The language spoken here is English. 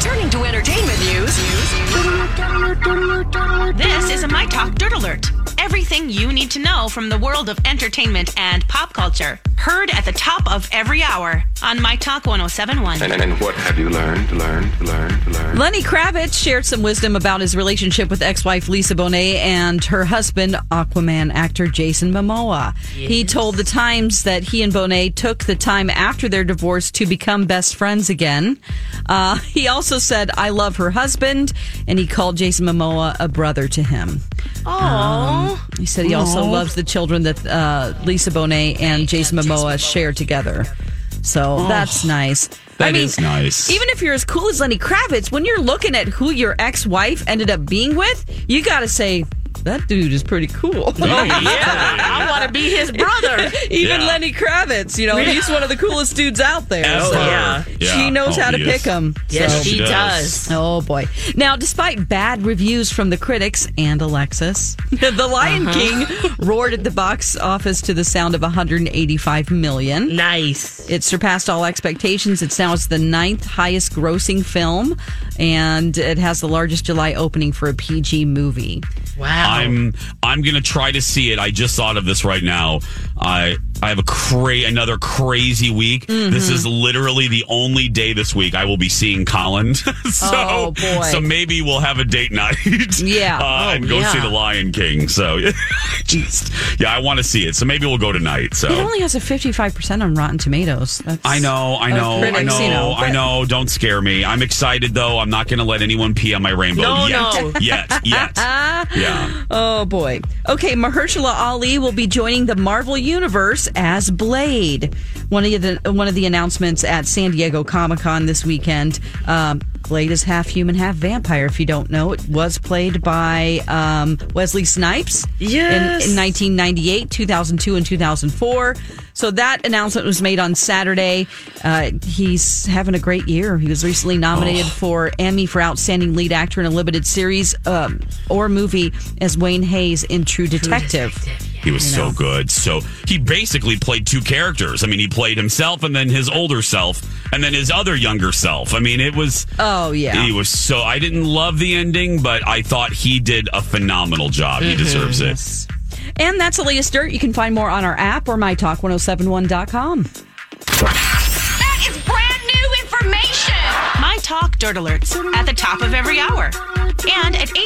Turning to entertainment news. This is a My Talk Dirt Alert. Everything you need to know from the world of entertainment and pop culture. Heard at the top of every hour on My Talk 1071. And, and what have you learned, learned, learned, learned? Lenny Kravitz shared some wisdom about his relationship with ex-wife Lisa Bonet and her husband, Aquaman actor Jason Momoa. He told the Times that he and Bonet took the time after their divorce to become best friends again. Uh, he also said, "I love her husband," and he called Jason Momoa a brother to him. Um, he said he also loves the children that uh, Lisa Bonet and Jason Momoa share together. So that's nice. That I mean, is nice. Even if you're as cool as Lenny Kravitz, when you're looking at who your ex-wife ended up being with, you got to say that dude is pretty cool. Oh, yeah. I want to be his brother. Even Yeah. Lenny Kravitz, you know, he's one of the coolest dudes out there. Ever. So yeah. She knows Oh, how to pick him. Yes, So- she does. Oh boy. Now, despite bad reviews from the critics and Alexis, The Lion uh-huh. King roared at the box office to the sound of 185 million. Nice. It surpassed all expectations. It's now it's the ninth highest grossing film, and it has the largest July opening for a PG movie. Wow. I'm I'm gonna try to see it. I just thought of this right now. I I have a cra- another crazy week. Mm-hmm. This is literally the only day this week I will be seeing Colin. so Oh, boy. so maybe we'll have a date night. Yeah. uh, Oh, and go yeah. see the Lion King. So just yeah, I want to see it. So maybe we'll go tonight. So It only has a 55% on Rotten Tomatoes. That's, I know, I know, I know, you know, I know. Don't scare me. I'm excited though. I'm not going to let anyone pee on my rainbow No, yet. no. Yet, yet. yeah. Oh boy. Okay, Mahershala Ali will be joining the Marvel Universe as Blade. One of the one of the announcements at San Diego Comic Con this weekend. Um, Blade is half human, half vampire. If you don't know, it was played by um, Wesley Snipes Yes. in, in 1998, 2002, and 2004. So that announcement was made on Saturday. Uh, he's having a great year. He was recently nominated for Emmy for Outstanding Lead Actor in a Limited Series um, or Movie as Wayne Hays in True Detective. He was so good. So he basically played two characters. I mean, he played himself and then his older self and then his other younger self. I mean, it was. Oh yeah. He was so. I didn't love the ending, but I thought he did a phenomenal job. He mm-hmm. deserves it. And that's the latest dirt. You can find more on our app or mytalk1071.com. That is brand new information. My Talk Dirt Alerts at the top of every hour and at 8